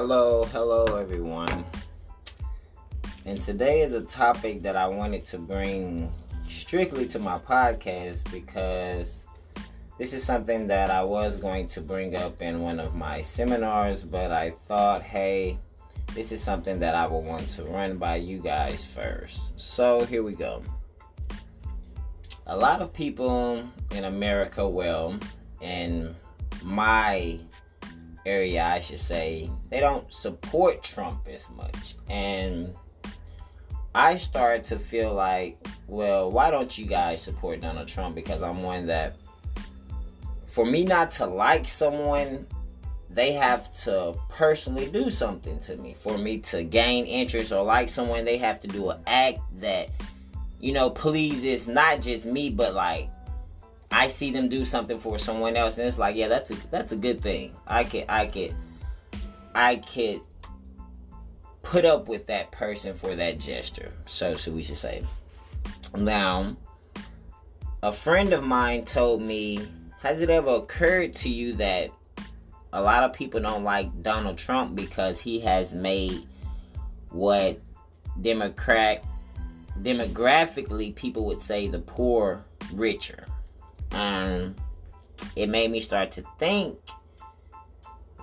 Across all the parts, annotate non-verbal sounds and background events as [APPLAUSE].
Hello, hello everyone. And today is a topic that I wanted to bring strictly to my podcast because this is something that I was going to bring up in one of my seminars, but I thought, hey, this is something that I would want to run by you guys first. So here we go. A lot of people in America, well, in my area, I should say, they don't support Trump as much. And I started to feel like, well, why don't you guys support Donald Trump? Because I'm one that, for me not to like someone, they have to personally do something to me. For me to gain interest or like someone, they have to do an act that, you know, pleases not just me, but like I see them do something for someone else, and it's like, yeah, that's a that's a good thing. I could I could I could put up with that person for that gesture. So so we should say. Now, a friend of mine told me, has it ever occurred to you that a lot of people don't like Donald Trump because he has made what Democrat demographically people would say the poor richer and it made me start to think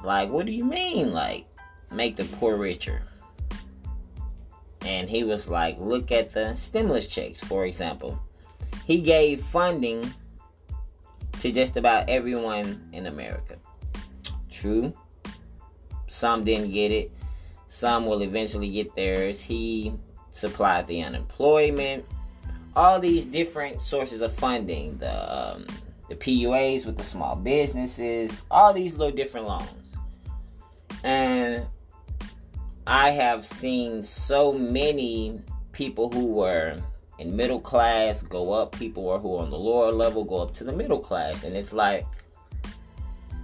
like what do you mean like make the poor richer? And he was like look at the stimulus checks for example. He gave funding to just about everyone in america. True. Some didn't get it. Some will eventually get theirs. He supplied the unemployment all these different sources of funding the um, the PUAs with the small businesses, all these little different loans. And I have seen so many people who were in middle class go up, people who are on the lower level go up to the middle class. And it's like,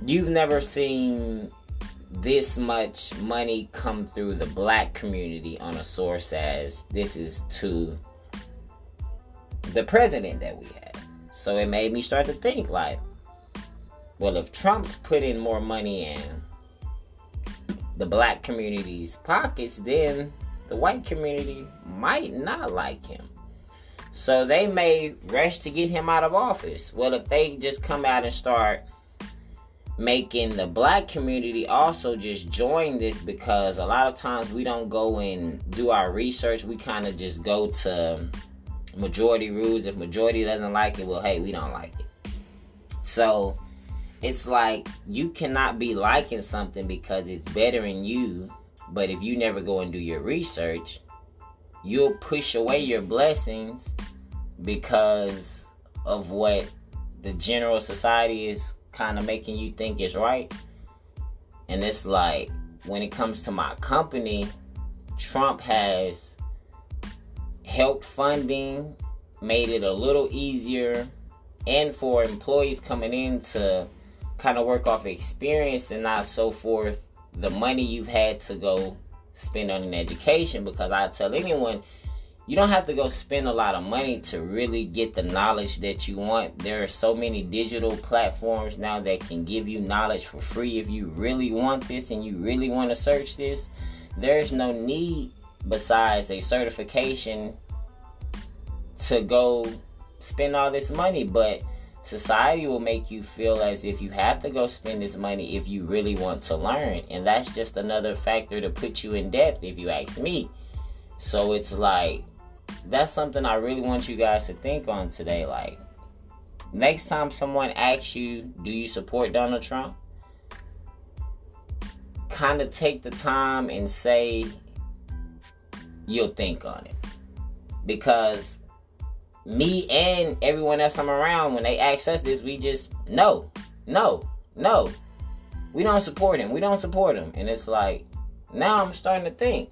you've never seen this much money come through the black community on a source as this is to the president that we had. So it made me start to think like, well, if Trump's putting more money in the black community's pockets, then the white community might not like him. So they may rush to get him out of office. Well, if they just come out and start making the black community also just join this because a lot of times we don't go and do our research. We kind of just go to majority rules. If majority doesn't like it, well, hey, we don't like it. So it's like you cannot be liking something because it's bettering you, but if you never go and do your research, you'll push away your blessings because of what the general society is kind of making you think is right. And it's like when it comes to my company, Trump has helped funding, made it a little easier, and for employees coming in to kind of work off experience and not so forth the money you've had to go spend on an education because I tell anyone you don't have to go spend a lot of money to really get the knowledge that you want. There are so many digital platforms now that can give you knowledge for free if you really want this and you really want to search this. There's no need besides a certification to go spend all this money but society will make you feel as if you have to go spend this money if you really want to learn. And that's just another factor to put you in debt if you ask me. So it's like that's something i really want you guys to think on today. Like next time someone asks you do you support donald trump? Kind of take the time and say you'll think on it. Because me and everyone else I'm around, when they ask us this, we just no, no, no. We don't support him. We don't support him. And it's like, now I'm starting to think.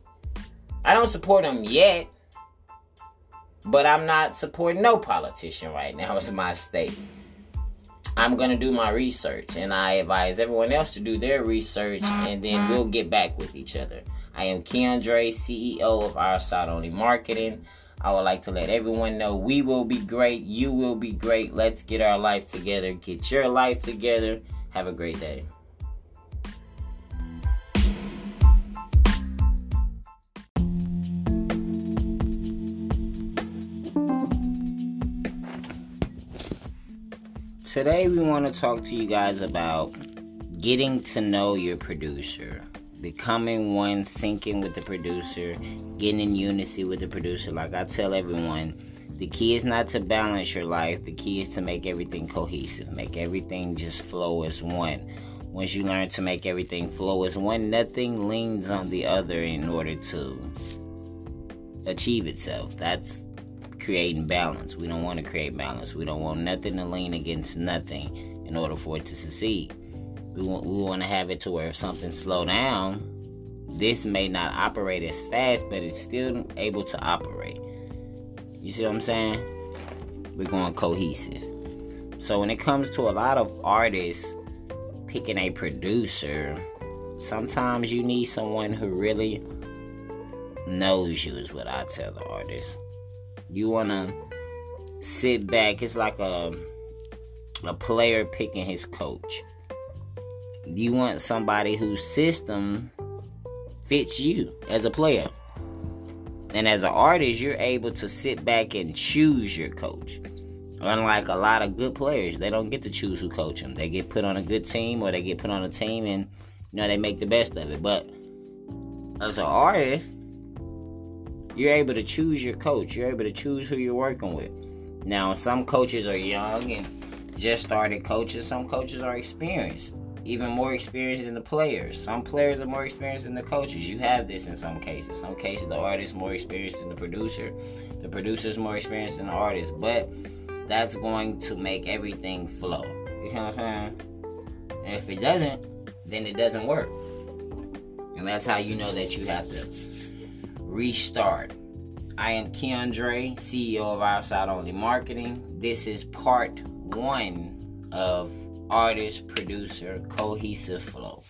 I don't support him yet, but I'm not supporting no politician right now, [LAUGHS] is my state. I'm gonna do my research and I advise everyone else to do their research and then we'll get back with each other. I am Keandre, CEO of Our Side Only Marketing. I would like to let everyone know we will be great. You will be great. Let's get our life together. Get your life together. Have a great day. Today, we want to talk to you guys about getting to know your producer becoming one, syncing with the producer, getting in unity with the producer. Like I tell everyone, the key is not to balance your life, the key is to make everything cohesive, make everything just flow as one. Once you learn to make everything flow as one, nothing leans on the other in order to achieve itself. That's creating balance. We don't want to create balance. We don't want nothing to lean against nothing in order for it to succeed. We want we want to have it to where if something slow down, this may not operate as fast, but it's still able to operate. You see what I'm saying? We're going cohesive. So when it comes to a lot of artists picking a producer, sometimes you need someone who really knows you is what I tell the artist. You wanna sit back. It's like a a player picking his coach. You want somebody whose system fits you as a player. And as an artist, you're able to sit back and choose your coach. Unlike a lot of good players, they don't get to choose who coach them. They get put on a good team or they get put on a team and you know they make the best of it. But as an artist, you're able to choose your coach. You're able to choose who you're working with. Now, some coaches are young and just started coaching. Some coaches are experienced, even more experienced than the players. Some players are more experienced than the coaches. You have this in some cases. Some cases, the artist more experienced than the producer. The producer's more experienced than the artist. But that's going to make everything flow. You know what I'm saying? And if it doesn't, then it doesn't work. And that's how you know that you have to restart. I am Keandre, CEO of Outside Only Marketing. This is part one of artist producer cohesive flow.